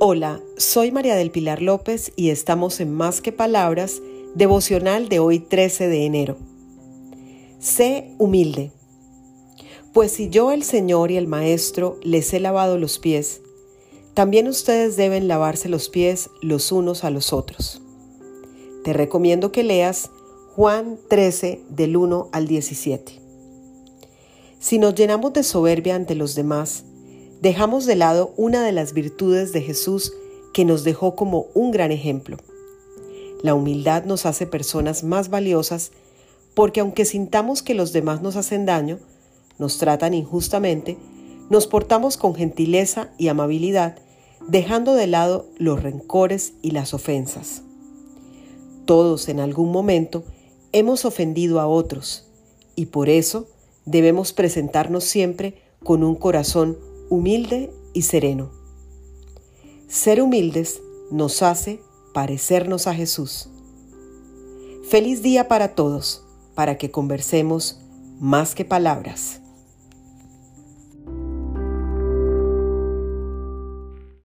Hola, soy María del Pilar López y estamos en Más que Palabras, devocional de hoy 13 de enero. Sé humilde, pues si yo el Señor y el Maestro les he lavado los pies, también ustedes deben lavarse los pies los unos a los otros. Te recomiendo que leas Juan 13 del 1 al 17. Si nos llenamos de soberbia ante los demás, dejamos de lado una de las virtudes de Jesús que nos dejó como un gran ejemplo. La humildad nos hace personas más valiosas porque aunque sintamos que los demás nos hacen daño, nos tratan injustamente, nos portamos con gentileza y amabilidad, dejando de lado los rencores y las ofensas. Todos en algún momento hemos ofendido a otros y por eso debemos presentarnos siempre con un corazón humilde y sereno. Ser humildes nos hace parecernos a Jesús. Feliz día para todos, para que conversemos más que palabras.